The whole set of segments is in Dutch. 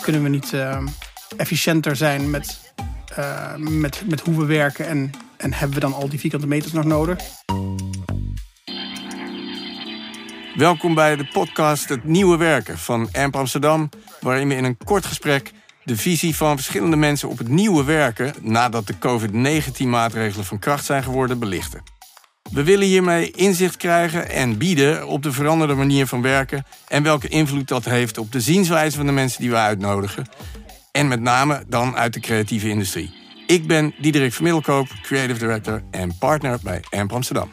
kunnen we niet ehm, efficiënter zijn met, eh, met, met hoe we werken? En, en hebben we dan al die vierkante meters nog nodig? Welkom bij de podcast Het Nieuwe Werken van AMP Amsterdam, waarin we in een kort gesprek de visie van verschillende mensen op het nieuwe werken nadat de COVID-19-maatregelen van kracht zijn geworden belichten. We willen hiermee inzicht krijgen en bieden op de veranderde manier van werken en welke invloed dat heeft op de zienswijze van de mensen die we uitnodigen. En met name dan uit de creatieve industrie. Ik ben Diederik Vermiddelkoop, Creative Director en partner bij AMP Amsterdam.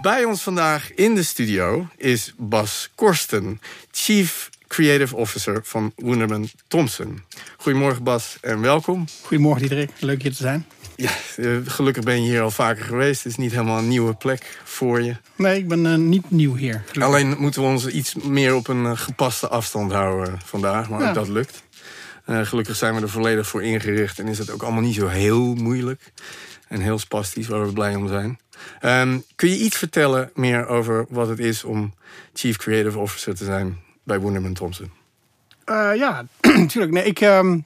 Bij ons vandaag in de studio is Bas Korsten, Chief Creative Officer van Wunderman Thompson. Goedemorgen Bas en welkom. Goedemorgen Diederik, leuk hier te zijn. Ja, eh, gelukkig ben je hier al vaker geweest. Het is niet helemaal een nieuwe plek voor je. Nee, ik ben uh, niet nieuw hier. Gelukkig. Alleen moeten we ons iets meer op een uh, gepaste afstand houden vandaag, maar Ja. ook dat lukt. Uh, gelukkig zijn we er volledig voor ingericht en is het ook allemaal niet zo heel moeilijk. En heel spastisch, waar we blij om zijn. Ehm, kun je iets vertellen meer over wat het is om Chief Creative Officer te zijn bij Wunderman Thompson? Eh, ja, natuurlijk. Nee, ik, ehm,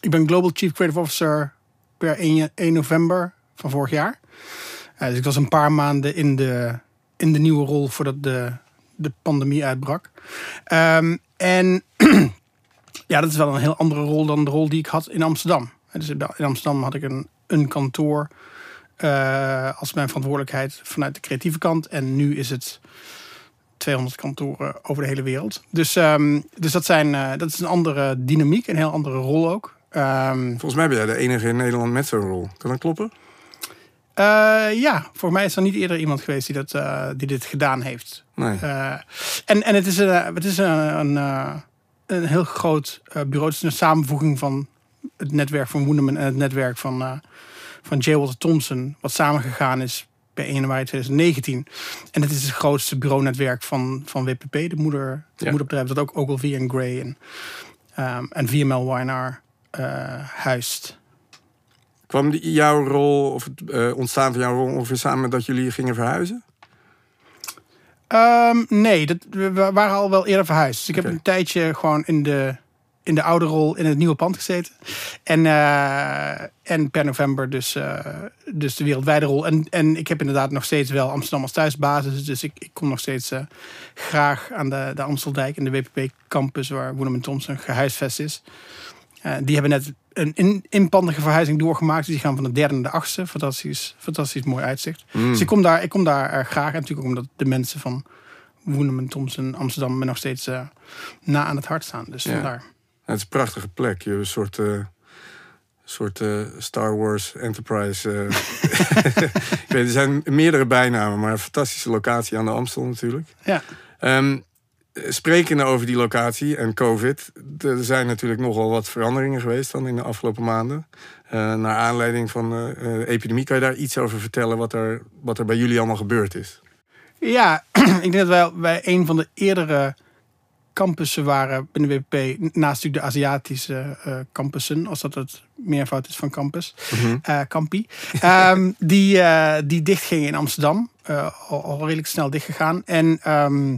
ik ben Global Chief Creative Officer per 1, ja- 1 november van vorig jaar. Eh, dus ik was een paar maanden in de, in de nieuwe rol voordat de, de pandemie uitbrak. Ehm, en ja, dat is wel een heel andere rol dan de rol die ik had in Amsterdam. Eh, Dus in Amsterdam had ik een, een kantoor eh, als mijn verantwoordelijkheid vanuit de creatieve kant. En nu is het 200 kantoren over de hele wereld. Dus, ehm, dus dat, zijn, dat is een andere dynamiek, een heel andere rol ook. Ehm, Volgens mij ben jij de enige in Nederland met zo'n rol. Kan dat kloppen? eh, ja, voor mij is er niet eerder iemand geweest die, dat, eh, die dit gedaan heeft. Nee. Eh, en, en het is, een, het is een, een, een heel groot bureau. Het is een samenvoeging van het netwerk van Woenderman en het netwerk van, van J. Walter Thompson. Wat samengegaan is per 1 januari 2019. En het is het grootste bureaunetwerk van, van WPP, de, moeder, Ja. moederbedrijf dat ook Ogilvy en Gray en, ehm, en VML eh huist. Kwam die- jouw rol, of het eh, ontstaan van jouw rol, ongeveer samen met dat jullie gingen verhuizen? Ehm, nee, dat, we waren al wel eerder verhuisd. Dus ik heb een tijdje gewoon in de, in de oude rol in het nieuwe pand gezeten. En, eh, en per november dus, eh, dus de wereldwijde rol. En, en ik heb inderdaad nog steeds wel Amsterdam als thuisbasis. Dus ik, ik kom nog steeds eh, graag aan de, de Amsteldijk en de WPP campus waar Woeneman Thompson gehuisvest is. Eh, die hebben net een in, inpandige verhuizing doorgemaakt. Dus die gaan van de derde naar de achtste. Fantastisch, fantastisch mooi uitzicht. Mm. Dus ik kom daar, ik kom daar eh, graag. En natuurlijk ook omdat de mensen van Woeneman Thompson Amsterdam me nog steeds eh, na aan het hart staan. Dus Ja. vandaar. Het is een prachtige plek. Je hebt een soort, soort Star Wars Enterprise. ik weet, er zijn meerdere bijnamen, maar een fantastische locatie aan de Amstel natuurlijk. Ja. Ehm, sprekende over die locatie en COVID. Er zijn natuurlijk nogal wat veranderingen geweest dan in de afgelopen maanden. Eh, naar aanleiding van de epidemie. Kan je daar iets over vertellen wat er, wat er bij jullie allemaal gebeurd is? Ja, ik denk dat wij, wij een van de eerdere campussen waren binnen WPP. Naast natuurlijk de Aziatische eh, campussen, als dat het meervoud is van campus. eh Kampi. Ehm, die, eh die dichtgingen in Amsterdam. eh, al, al redelijk snel dichtgegaan. En, ehm,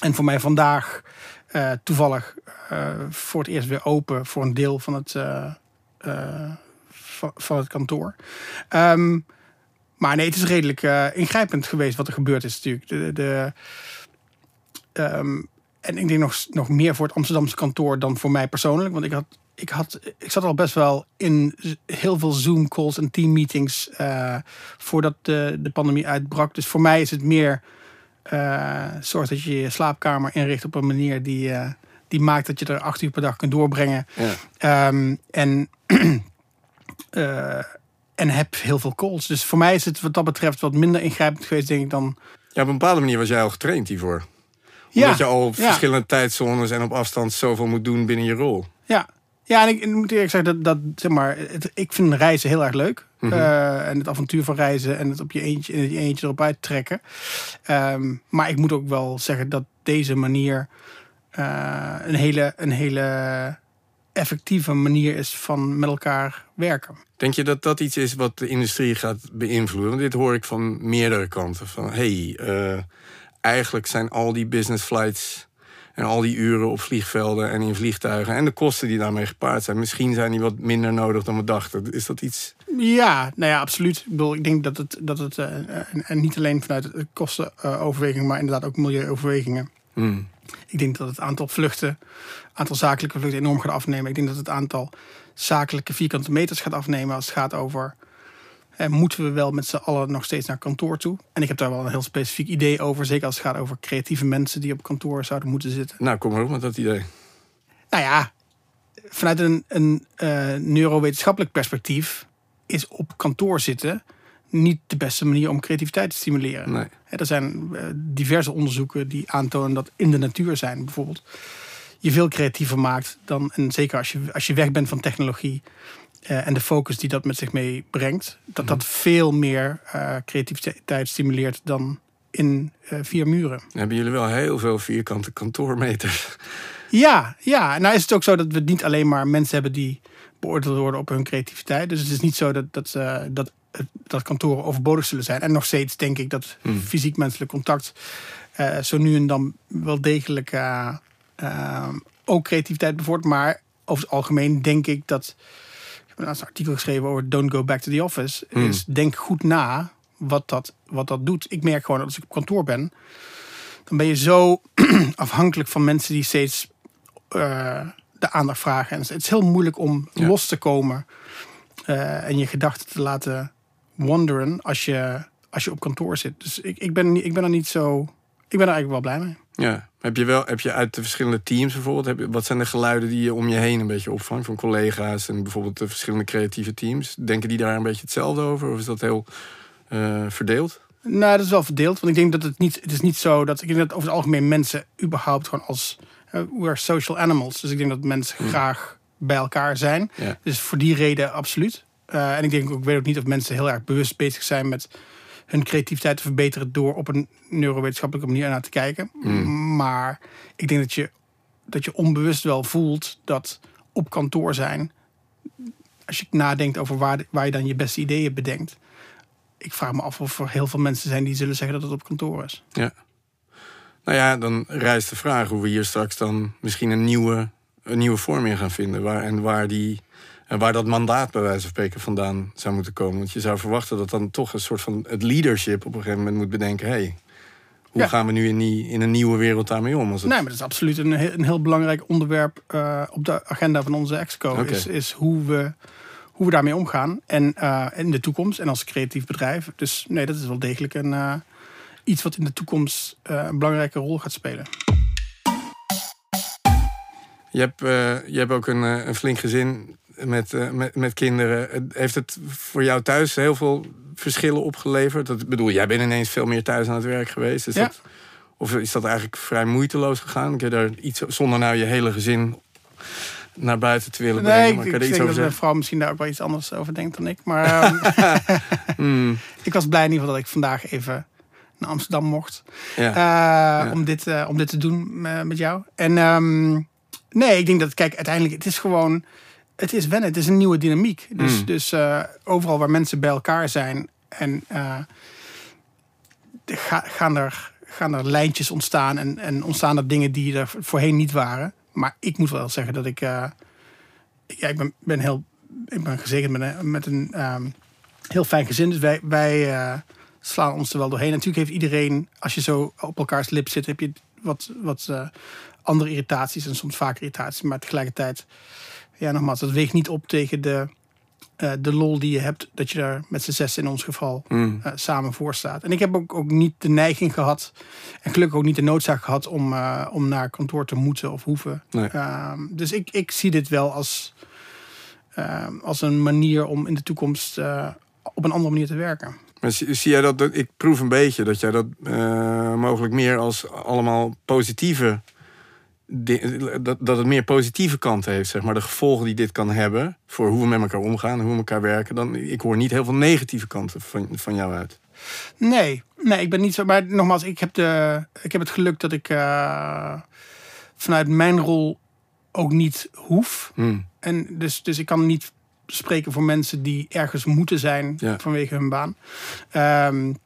en voor mij vandaag eh, toevallig eh, voor het eerst weer open voor een deel van het, eh, van, het kantoor. Ehm, maar nee, het is redelijk ingrijpend geweest wat er gebeurd is natuurlijk. De, de, ehm, en ik denk nog, nog meer voor het Amsterdamse kantoor dan voor mij persoonlijk. Want ik, had, ik, had, ik zat al best wel in heel veel Zoom-calls en team-meetings voordat de, de pandemie uitbrak. Dus voor mij is het meer eh zorg dat je je slaapkamer inricht op een manier die, eh, die maakt dat je er acht uur per dag kunt doorbrengen. Ja. Ehm, en, eh, en heb heel veel calls. Dus voor mij is het wat dat betreft wat minder ingrijpend geweest, denk ik, dan. Ja, op een bepaalde manier was jij al getraind hiervoor. Ja, Omdat je al op ja. verschillende tijdzones en op afstand zoveel moet doen binnen je rol. Ja, ja en ik, moet eerlijk zeggen dat, dat zeg maar, het, ik vind reizen heel erg leuk. Mhm. Eh, en het avontuur van reizen en het op je eentje, in je eentje erop uittrekken. Ehm, maar ik moet ook wel zeggen dat deze manier eh, een, hele, een hele effectieve manier is van met elkaar werken. Denk je dat dat iets is wat de industrie gaat beïnvloeden? Want dit hoor ik van meerdere kanten. Van hey, eh, eigenlijk zijn al die business flights En al die uren op vliegvelden en in vliegtuigen. En de kosten die daarmee gepaard zijn. Misschien zijn die wat minder nodig dan we dachten. Is dat iets? Ja, nou ja, absoluut. Ik, bedoel, ik denk dat het, dat het uh, en, niet alleen vanuit kostenoverwegingen, maar inderdaad ook milieuoverwegingen. Hmm. Ik denk dat het aantal vluchten, aantal zakelijke vluchten enorm gaat afnemen. Ik denk dat het aantal zakelijke vierkante meters gaat afnemen als het gaat over en moeten we wel met z'n allen nog steeds naar kantoor toe? En ik heb daar wel een heel specifiek idee over. Zeker als het gaat over creatieve mensen die op kantoor zouden moeten zitten. Nou, kom maar op met dat idee. Nou ja, vanuit een, een uh, neurowetenschappelijk perspectief is op kantoor zitten niet de beste manier om creativiteit te stimuleren. Nee. Er zijn uh, diverse onderzoeken die aantonen dat in de natuur zijn bijvoorbeeld je veel creatiever maakt dan, en zeker als je, als je weg bent van technologie, uh, en de focus die dat met zich meebrengt, dat dat mhm. veel meer uh, creativiteit stimuleert dan in uh, vier muren. Hebben jullie wel heel veel vierkante kantoormeters? Ja, ja. Nou is het ook zo dat we niet alleen maar mensen hebben die beoordeeld worden op hun creativiteit. Dus het is niet zo dat, dat, dat, dat kantoren overbodig zullen zijn. En nog steeds denk ik dat hmm. fysiek menselijk contact zo nu en dan wel degelijk ook creativiteit bevordert. Maar over het algemeen denk ik dat een artikel geschreven over Don't Go Back to the Office. Hmm. Is denk goed na wat dat, wat dat doet. Ik merk gewoon dat als ik op kantoor ben, dan ben je zo afhankelijk van mensen die steeds uh, de aandacht vragen. En het is heel moeilijk om los te komen uh, en je gedachten te laten wanderen als je, als je op kantoor zit. Dus ik, ik, ben, ik ben er niet zo. Ik ben er eigenlijk wel blij mee. Ja, heb je, wel, heb je uit de verschillende teams bijvoorbeeld, heb je, wat zijn de geluiden die je om je heen een beetje opvangt van collega's en bijvoorbeeld de verschillende creatieve teams? Denken die daar een beetje hetzelfde over of is dat heel uh, verdeeld? Nou, dat is wel verdeeld, want ik denk dat het niet, het is niet zo dat ik denk dat over het algemeen mensen überhaupt gewoon als uh, we are social animals, dus ik denk dat mensen hmm. graag bij elkaar zijn. Dus voor die reden absoluut. Uh, en ik denk ook, ik weet ook niet of mensen heel erg bewust bezig zijn met hun creativiteit te verbeteren door op een neurowetenschappelijke manier naar te kijken. Hmm. Maar ik denk dat je, dat je onbewust wel voelt dat op kantoor zijn, als je nadenkt over waar, waar je dan je beste ideeën bedenkt. Ik vraag me af of er heel veel mensen zijn die zullen zeggen dat het op kantoor is. Ja. Nou ja, dan rijst de vraag hoe we hier straks dan misschien een nieuwe, een nieuwe vorm in gaan vinden. Waar, en waar die en waar dat mandaat bij wijze van spreken vandaan zou moeten komen. Want je zou verwachten dat dan toch een soort van het leadership op een gegeven moment moet bedenken. Hey, hoe gaan we nu in, die, in een nieuwe wereld daarmee om? Als het... Nee, maar dat is absoluut een, heel, een heel belangrijk onderwerp uh, op de agenda van onze exco. Is, is hoe, we, hoe we daarmee omgaan. En uh, in de toekomst en als creatief bedrijf. Dus nee, dat is wel degelijk een, uh, iets wat in de toekomst een belangrijke rol gaat spelen. Je hebt, je hebt ook een, een flink gezin met, uh, met, met kinderen. Heeft het voor jou thuis heel veel verschillen opgeleverd? Dat, bedoel, jij bent ineens veel meer thuis aan het werk geweest. Is ja. dat, of is dat eigenlijk vrij moeiteloos gegaan? Kun je daar iets zonder nou je hele gezin naar buiten te willen brengen? Nee, ik, ik denk dat mijn vrouw misschien daar ook wel iets anders over denkt dan ik. Maar um, ik was blij in ieder geval dat ik vandaag even naar Amsterdam mocht. Ja. Uh, ja. Om, dit, uh, om dit te doen met jou. En um, nee, ik denk dat, kijk, uiteindelijk, het is gewoon het is wennen. Het is een nieuwe dynamiek. Dus, mm. dus uh, overal waar mensen bij elkaar zijn en uh, ga, gaan, er, gaan er lijntjes ontstaan en, en ontstaan er dingen die er voorheen niet waren. Maar ik moet wel zeggen dat ik, uh, ja, ik ben, ben heel, ik ben gezegend met een, met een um, heel fijn gezin. Dus wij, wij slaan ons er wel doorheen. Natuurlijk heeft iedereen, als je zo op elkaars lip zit, heb je wat, wat andere irritaties en soms vaak irritaties. Maar tegelijkertijd ja, nogmaals, dat weegt niet op tegen de, uh, de lol die je hebt. Dat je daar met z'n zes in ons geval mm. uh, samen voor staat. En ik heb ook, ook niet de neiging gehad. En gelukkig ook niet de noodzaak gehad om, uh, om naar kantoor te moeten of hoeven. Nee. Uh, dus ik, ik zie dit wel als, ehm, als een manier om in de toekomst op een andere manier te werken. Maar zie, zie jij dat, dat, ik proef een beetje dat jij dat mogelijk meer als allemaal positieve dat, dat het meer positieve kanten heeft, zeg maar. De gevolgen die dit kan hebben voor hoe we met elkaar omgaan, hoe we elkaar werken. Dan, ik hoor niet heel veel negatieve kanten van, van jou uit. Nee, nee, ik ben niet zo. Maar nogmaals, ik heb, de, ik heb het geluk dat ik uh, vanuit mijn rol ook niet hoef. Hmm. En dus, dus ik kan niet spreken voor mensen die ergens moeten zijn ja. vanwege hun baan. Um,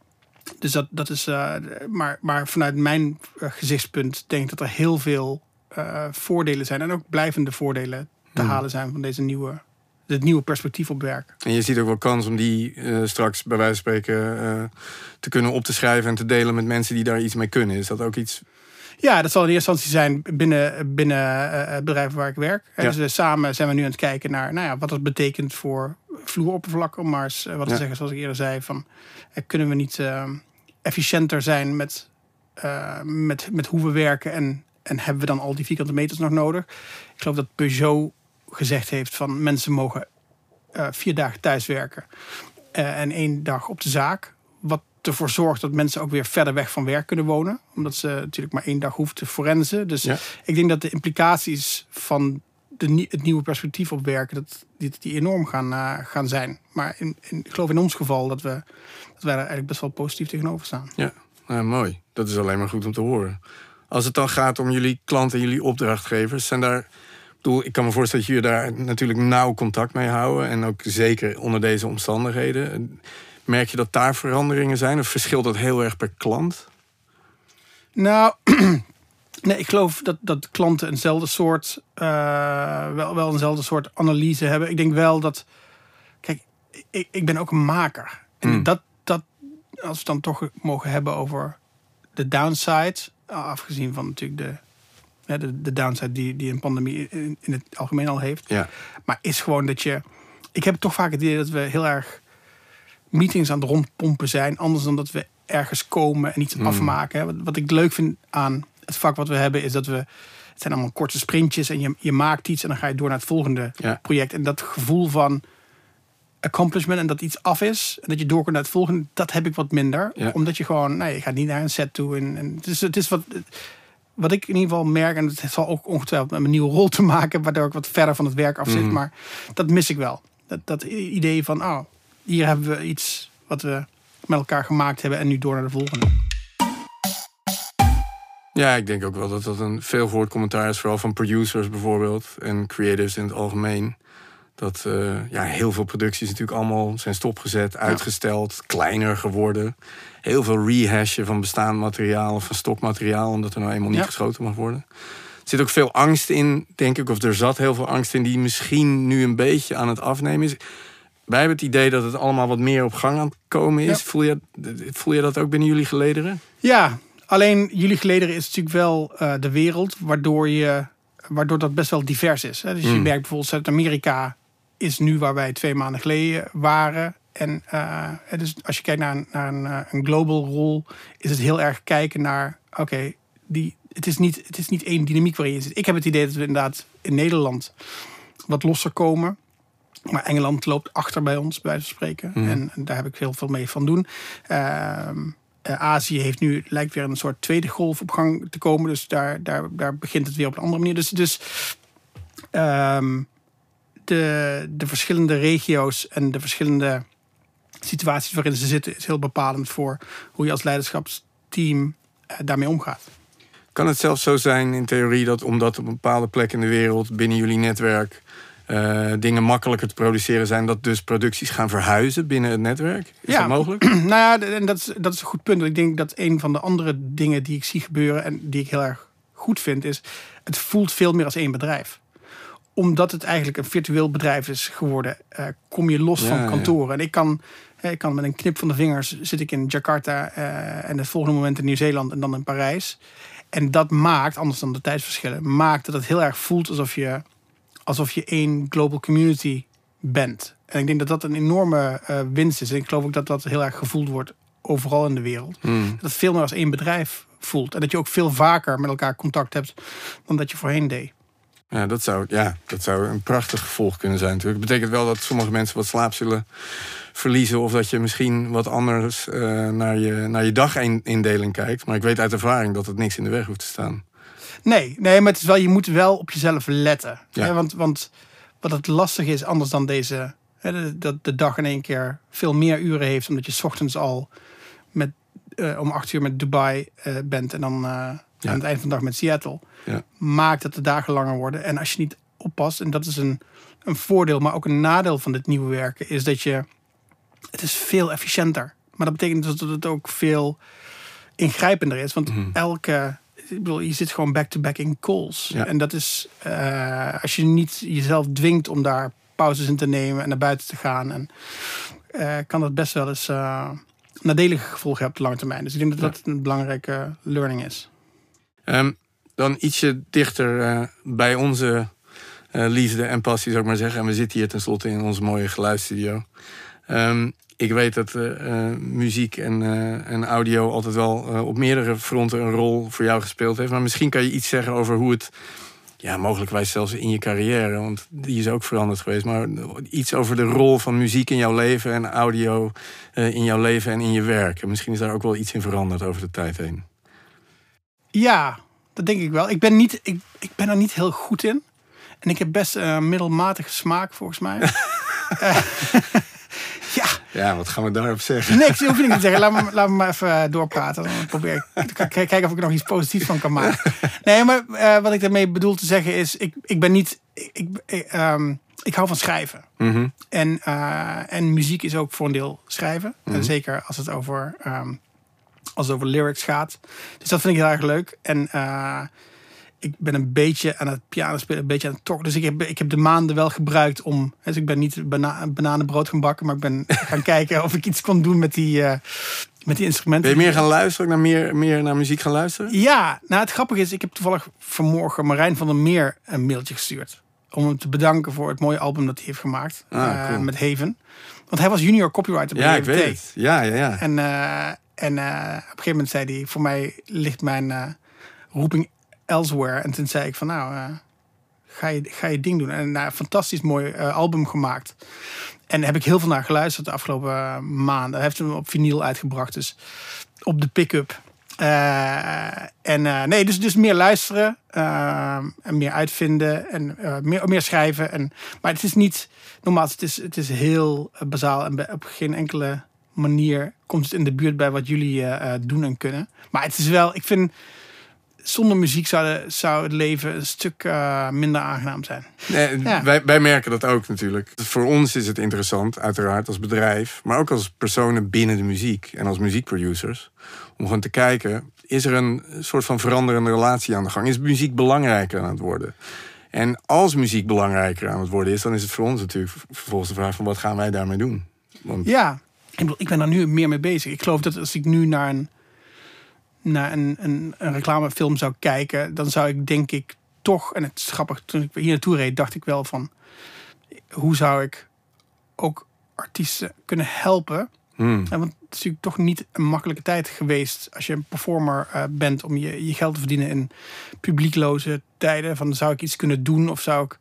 Dus dat, dat is. Uh, maar, maar vanuit mijn gezichtspunt denk ik dat er heel veel uh, voordelen zijn. En ook blijvende voordelen te Hmm. halen zijn van deze nieuwe, dit nieuwe perspectief op werk. En je ziet ook wel kans om die eh, straks bij wijze van spreken eh, te kunnen op te schrijven en te delen met mensen die daar iets mee kunnen. Is dat ook iets? Ja, dat zal in eerste instantie zijn binnen, binnen eh, het bedrijf waar ik werk. Ja. Dus samen zijn we nu aan het kijken naar nou ja, wat dat betekent voor vloeroppervlakken. Om maar eens eh, wat te Ja. zeggen, zoals ik eerder zei. Van, eh, kunnen we niet eh, efficiënter zijn met, eh, met, met hoe we werken? En, en hebben we dan al die vierkante meters nog nodig? Ik geloof dat Peugeot gezegd heeft van mensen mogen eh, vier dagen thuis werken. eh, en één dag op de zaak. Wat ervoor zorgt dat mensen ook weer verder weg van werk kunnen wonen. Omdat ze natuurlijk maar één dag hoeven te forensen. Dus Ja. ik denk dat de implicaties van de, het nieuwe perspectief op werken... dat die, die enorm gaan, eh, gaan zijn. Maar in, in, ik geloof in ons geval dat, we, dat wij er eigenlijk best wel positief tegenover staan. Ja, nou, mooi. Dat is alleen maar goed om te horen. Als het dan gaat om jullie klanten en jullie opdrachtgevers, zijn daar. Ik, bedoel, ik kan me voorstellen dat jullie daar natuurlijk nauw contact mee houden. En ook zeker onder deze omstandigheden. Merk je dat daar veranderingen zijn? Of verschilt dat heel erg per klant? Nou, nee, ik geloof dat, dat klanten eenzelfde soort, eh, wel, wel eenzelfde soort analyse hebben. Ik denk wel dat, kijk, ik, ik ben ook een maker. En Mm. dat, dat, als we het dan toch mogen hebben over de downside, afgezien van natuurlijk de, hè, de, de downside die, die een pandemie in, in het algemeen al heeft. Ja, Maar is gewoon dat je. Ik heb toch vaak het idee dat we heel erg meetings aan het rondpompen zijn. Anders dan dat we ergens komen en iets Mm. afmaken. hè. Wat, wat ik leuk vind aan het vak wat we hebben, is dat we. Het zijn allemaal korte sprintjes en je, je maakt iets en dan ga je door naar het volgende Ja. project. En dat gevoel van accomplishment en dat iets af is en dat je door kunt naar het volgende, dat heb ik wat minder. Ja. Omdat je gewoon, nee, je gaat niet naar een set toe. En, en het, is, het is wat. Wat ik in ieder geval merk, en het zal ook ongetwijfeld met mijn nieuwe rol te maken, waardoor ik wat verder van het werk af zit. Mhm. Maar dat mis ik wel. Dat, dat idee van, oh, hier hebben we iets wat we met elkaar gemaakt hebben en nu door naar de volgende. Ja, ik denk ook wel dat dat een veel commentaar is, vooral van producers bijvoorbeeld en creatives in het algemeen. Dat eh, ja, heel veel producties natuurlijk allemaal zijn stopgezet, uitgesteld, kleiner geworden. Heel veel rehashen van bestaand materiaal of van stokmateriaal, omdat er nou eenmaal niet Ja. geschoten mag worden. Er zit ook veel angst in, denk ik, of er zat heel veel angst in, die misschien nu een beetje aan het afnemen is. Wij hebben het idee dat het allemaal wat meer op gang aan het komen is. Ja. Voel, je, voel je dat ook binnen jullie gelederen? Ja, alleen jullie gelederen is natuurlijk wel eh, de wereld, waardoor, je, waardoor dat best wel divers is. Hè? Dus je Mm. merkt bijvoorbeeld Zuid-Amerika is nu waar wij twee maanden geleden waren. En eh, dus als je kijkt naar, een, naar een, eh, een global rol, is het heel erg kijken naar, oké, die het, is niet, het is niet één dynamiek waarin je zit. Ik heb het idee dat we inderdaad in Nederland wat losser komen. Maar Engeland loopt achter bij ons, bij wijze van spreken. Mhm. En, en daar heb ik heel veel mee van doen. Ehm, eh, Azië heeft nu, lijkt weer een soort tweede golf op gang te komen. Dus daar, daar, daar begint het weer op een andere manier. Dus, dus ehm, de, de verschillende regio's en de verschillende situaties waarin ze zitten... is heel bepalend voor hoe je als leiderschapsteam eh, daarmee omgaat. Kan het zelfs zo zijn in theorie dat omdat op een bepaalde plek in de wereld binnen jullie netwerk eh, dingen makkelijker te produceren zijn, dat dus producties gaan verhuizen binnen het netwerk? Is Ja. dat mogelijk? nou ja, en dat is, dat is een goed punt. Ik denk dat een van de andere dingen die ik zie gebeuren en die ik heel erg goed vind, is het voelt veel meer als één bedrijf. Omdat het eigenlijk een virtueel bedrijf is geworden, eh, kom je los Ja, van ja. kantoren. En ik kan, eh, ik kan met een knip van de vingers zit ik in Jakarta eh, en het volgende moment in Nieuw-Zeeland en dan in Parijs. En dat maakt, anders dan de tijdsverschillen, maakt dat het heel erg voelt alsof je, alsof je één global community bent. En ik denk dat dat een enorme winst is. En ik geloof ook dat dat heel erg gevoeld wordt overal in de wereld. Hmm. Dat het veel meer als één bedrijf voelt. En dat je ook veel vaker met elkaar contact hebt dan dat je voorheen deed. Ja, dat zou, ja, dat zou een prachtig gevolg kunnen zijn. Natuurlijk. Het betekent wel dat sommige mensen wat slaap zullen verliezen. Of dat je misschien wat anders eh, naar, je, naar je dagindeling kijkt. Maar ik weet uit ervaring dat het niks in de weg hoeft te staan. Nee, nee, maar het is wel, je moet wel op jezelf letten. Ja. Hè, want, want wat het lastig is, anders dan deze, hè, dat de dag in één keer veel meer uren heeft, omdat je 's ochtends al met, eh, om acht uur met Dubai eh, bent en dan aan het eind van de dag met Seattle, Ja. maakt dat de dagen langer worden. En als je niet oppast, en dat is een, een voordeel, maar ook een nadeel van dit nieuwe werken, is dat je, het is veel efficiënter. Maar dat betekent dus dat het ook veel ingrijpender is. Want Mhm. elke. Ik bedoel, je zit gewoon back-to-back in calls. Ja. En dat is. eh, als je niet jezelf dwingt om daar pauzes in te nemen en naar buiten te gaan. En, eh, kan dat best wel eens eh, nadelige gevolgen hebben op de lange termijn. Dus ik denk dat Ja. dat een belangrijke learning is. Ehm, dan ietsje dichter eh, bij onze eh, liefde en passie, zou ik maar zeggen. En we zitten hier tenslotte in onze mooie geluidsstudio. Ehm, ik weet dat eh, muziek en, en audio altijd wel op meerdere fronten een rol voor jou gespeeld heeft. Maar misschien kan je iets zeggen over hoe het, ja, mogelijkwijs zelfs in je carrière, want die is ook veranderd geweest. Maar iets over de rol van muziek in jouw leven en audio in jouw leven en in je werk. En misschien is daar ook wel iets in veranderd over de tijd heen. Ja, dat denk ik wel. Ik ben, niet, ik, ik ben er niet heel goed in. En ik heb best een middelmatige smaak, volgens mij. Eh, ja, Ja, wat gaan we daarop zeggen? niks. hoef je niet te zeggen. Laat me, laat me maar even eh, doorpraten. Dan probeer ik kijken of ik er nog iets positiefs van kan maken. Nee, maar eh, wat ik daarmee bedoel te zeggen is... Ik, ik ben niet... Ik, ik, ik, ehm, ik hou van schrijven. Mhm. En, en muziek is ook voor een deel schrijven. Mhm. En zeker als het over, ehm, als het over lyrics gaat. Dus dat vind ik heel erg leuk. En eh, ik ben een beetje aan het piano spelen, een beetje aan het tok. Dus ik heb, ik heb de maanden wel gebruikt om. Dus ik ben niet bana bananenbrood gaan bakken, maar ik ben gaan kijken of ik iets kon doen met die, eh, met die instrumenten. Ben je meer gaan luisteren, naar meer, meer naar muziek gaan luisteren? Ja, nou het grappige is, ik heb toevallig vanmorgen Marijn van der Meer een mailtje gestuurd. Om hem te bedanken voor het mooie album dat hij heeft gemaakt. Ah, eh, met Haven. Want hij was junior copywriter bij Ja, ik weet het. Ja, ja, ja. En, en eh, op een gegeven moment zei hij, voor mij ligt mijn eh, roeping elsewhere. En toen zei ik van nou, eh, ga, je, ga je ding doen. En nou, een fantastisch mooi album gemaakt. En daar heb ik heel veel naar geluisterd de afgelopen maanden. Hij heeft hem op vinyl uitgebracht, dus op de pick-up. En nee, dus, dus meer luisteren en meer uitvinden en meer, meer schrijven. En, maar het is niet, nogmaals, het is, het is heel bazaal en op geen enkele manier komt het in de buurt bij wat jullie eh, eh, doen en kunnen. Maar het is wel, ik vind, zonder muziek zou, de- zou het leven een stuk eh, minder aangenaam zijn. Nee, Ja. wij, wij merken dat ook natuurlijk. Voor ons is het interessant, uiteraard, als bedrijf, maar ook als personen binnen de muziek en als muziekproducers, om gewoon te kijken, is er een soort van veranderende relatie aan de gang? Is muziek belangrijker aan het worden? En als muziek belangrijker aan het worden is, dan is het voor ons natuurlijk vervolgens de vraag van wat gaan wij daarmee doen? Want Ja, ik, bedoel, ik ben daar nu meer mee bezig. Ik geloof dat als ik nu naar een, naar een, een, een reclamefilm zou kijken, dan zou ik denk ik toch, en het is grappig, toen ik hier naartoe reed, dacht ik wel van, hoe zou ik ook artiesten kunnen helpen? hmm, Ja, want het is natuurlijk toch niet een makkelijke tijd geweest als je een performer eh, bent om je, je geld te verdienen in publiekloze tijden. Van zou ik iets kunnen doen of zou ik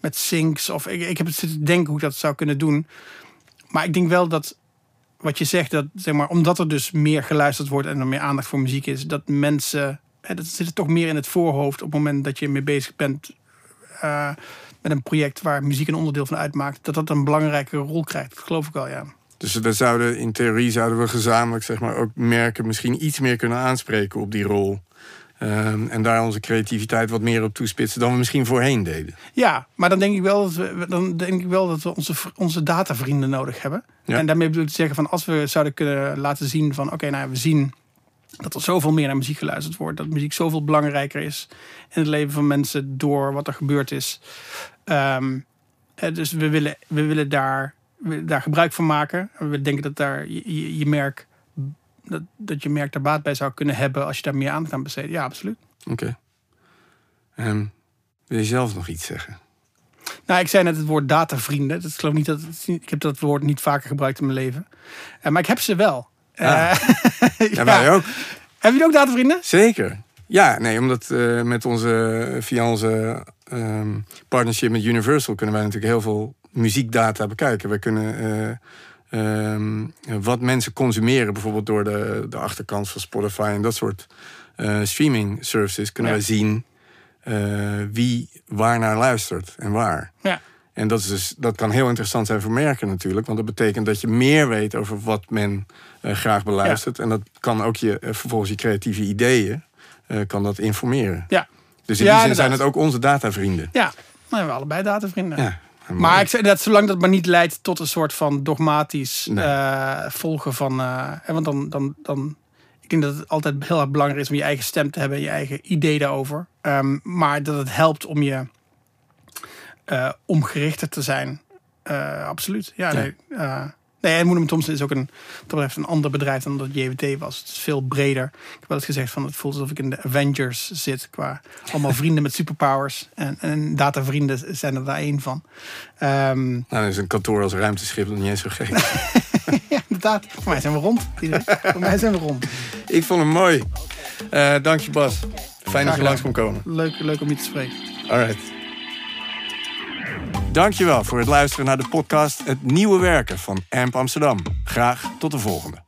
met syncs of ik, ik heb het zitten denken hoe ik dat zou kunnen doen. Maar ik denk wel dat wat je zegt, dat zeg maar, omdat er dus meer geluisterd wordt en er meer aandacht voor muziek is, dat mensen, hè, dat zit toch meer in het voorhoofd op het moment dat je mee bezig bent eh, met een project waar muziek een onderdeel van uitmaakt, dat dat een belangrijke rol krijgt. Dat geloof ik wel, ja. Dus we zouden, in theorie zouden we gezamenlijk zeg maar, ook merken misschien iets meer kunnen aanspreken op die rol. Ehm, en daar onze creativiteit wat meer op toespitsen dan we misschien voorheen deden. Ja, maar dan denk ik wel dat we, dan denk ik wel dat we onze, onze datavrienden nodig hebben. Ja. En daarmee bedoel ik te zeggen van als we zouden kunnen laten zien van oké, nou we zien dat er zoveel meer naar muziek geluisterd wordt. Dat muziek zoveel belangrijker is in het leven van mensen door wat er gebeurd is. Ehm, eh, dus we willen, we willen daar, we willen daar gebruik van maken. En We denken dat daar je, je, je merk dat, dat je merk daar baat bij zou kunnen hebben als je daar meer aandacht aan besteedt. Ja, absoluut. Oké. Ehm, wil je zelf nog iets zeggen? Nou, ik zei net het woord datavrienden. Dat ik geloof niet dat ik heb dat woord niet vaker gebruikt in mijn leven. Eh, maar ik heb ze wel. Ah. Eh, Ja, wij ook. Hebben jullie ook datavrienden? Zeker. Ja, nee, omdat eh, met onze, via onze ehm, partnership met Universal kunnen wij natuurlijk heel veel muziekdata bekijken. We kunnen eh, ehm, wat mensen consumeren, bijvoorbeeld door de, de achterkant van Spotify en dat soort eh, streaming services, kunnen Ja. wij zien eh, wie waar naar luistert en waar. Ja. En dat, is dus, dat kan heel interessant zijn voor merken natuurlijk. Want dat betekent dat je meer weet over wat men eh, graag beluistert. En dat kan ook je, vervolgens je creatieve ideeën kan dat informeren. Ja. Dus in Ja, die zin zijn het ook onze datavrienden. Ja, nou, we hebben allebei datavrienden. Ja, Maar ik zeg dat zolang dat maar niet leidt tot een soort van dogmatisch Nee. eh, volgen van. eh, want dan, dan, dan. Ik denk dat het altijd heel erg belangrijk is om je eigen stem te hebben, en je eigen idee daarover. Ehm, maar dat het helpt om je eh, omgerichter te zijn. Absoluut. Ja, Ja. nee. Nee, en Moenem Thompson is ook een, dat betreft een ander bedrijf dan dat JWT was. Het is veel breder. Ik heb wel eens gezegd van het voelt alsof ik in de Avengers zit. Qua allemaal vrienden met superpowers. En, en datavrienden zijn er daar één van. Ehm, Nou, dan is een kantoor als ruimteschip nog niet eens zo gek. ja, inderdaad. Voor mij zijn we rond. Voor mij zijn we rond. ik vond hem mooi. Eh, dank je, Bas. Fijn dat je langs kon komen. Leuk, leuk om je te spreken. Alright. Dankjewel voor het luisteren naar de podcast Het Nieuwe Werken van AMP Amsterdam. Graag tot de volgende.